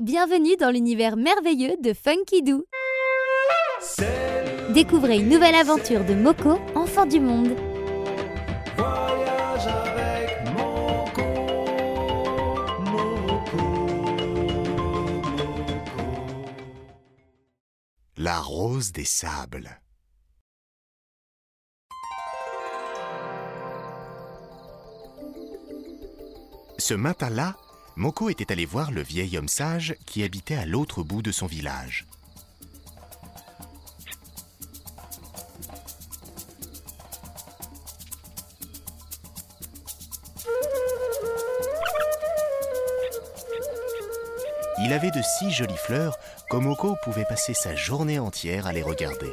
Bienvenue dans l'univers merveilleux de Funky Doo. Découvrez une nouvelle aventure de Moko, enfant du monde. Voyage avec Moko, Moko, Moko. La rose des sables. Ce matin-là, Moko était allé voir le vieil homme sage qui habitait à l'autre bout de son village. Il avait de si jolies fleurs que Moko pouvait passer sa journée entière à les regarder.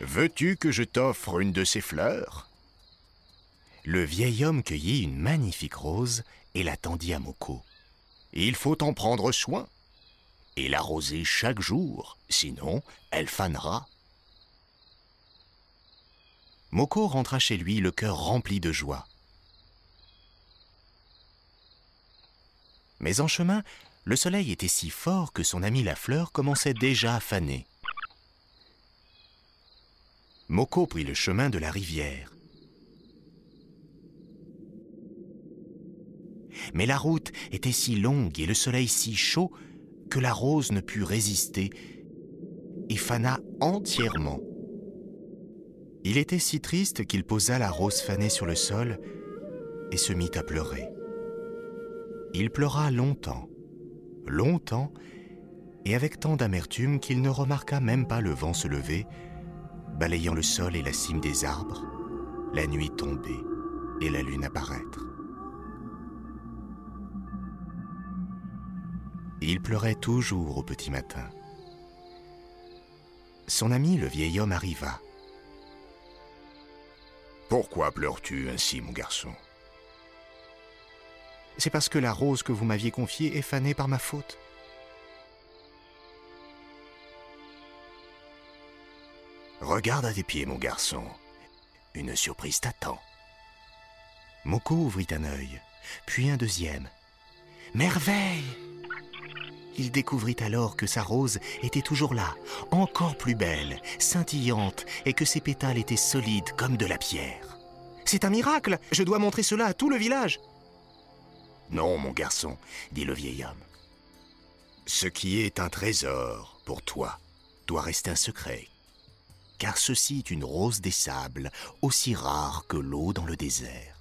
Veux-tu que je t'offre une de ces fleurs? Le vieil homme cueillit une magnifique rose et la tendit à Moko. Il faut en prendre soin et l'arroser chaque jour, sinon elle fanera. Moko rentra chez lui le cœur rempli de joie. Mais en chemin, le soleil était si fort que son ami la fleur commençait déjà à faner. Moko prit le chemin de la rivière. Mais la route était si longue et le soleil si chaud que la rose ne put résister et fana entièrement. Il était si triste qu'il posa la rose fanée sur le sol et se mit à pleurer. Il pleura longtemps, longtemps, et avec tant d'amertume qu'il ne remarqua même pas le vent se lever, balayant le sol et la cime des arbres, la nuit tomber et la lune apparaître. Il pleurait toujours au petit matin. Son ami, le vieil homme, arriva. Pourquoi pleures-tu ainsi, mon garçon? C'est parce que la rose que vous m'aviez confiée est fanée par ma faute. Regarde à tes pieds, mon garçon. Une surprise t'attend. Moko ouvrit un œil, puis un deuxième. Merveille Il découvrit alors que sa rose était toujours là, encore plus belle, scintillante, et que ses pétales étaient solides comme de la pierre. C'est un miracle Je dois montrer cela à tout le village Non, mon garçon, dit le vieil homme. Ce qui est un trésor pour toi doit rester un secret, car ceci est une rose des sables, aussi rare que l'eau dans le désert.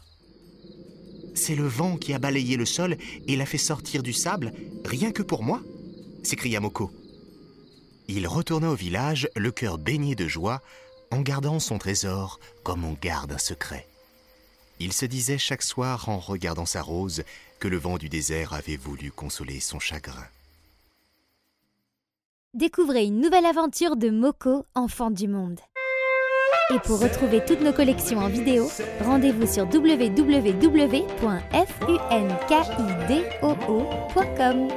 C'est le vent qui a balayé le sol et l'a fait sortir du sable, rien que pour moi s'écria Moko. Il retourna au village, le cœur baigné de joie, en gardant son trésor comme on garde un secret. Il se disait chaque soir en regardant sa rose que le vent du désert avait voulu consoler son chagrin. Découvrez une nouvelle aventure de Moko, enfant du monde. Et pour retrouver toutes nos collections en vidéo, rendez-vous sur www.funkidoo.com.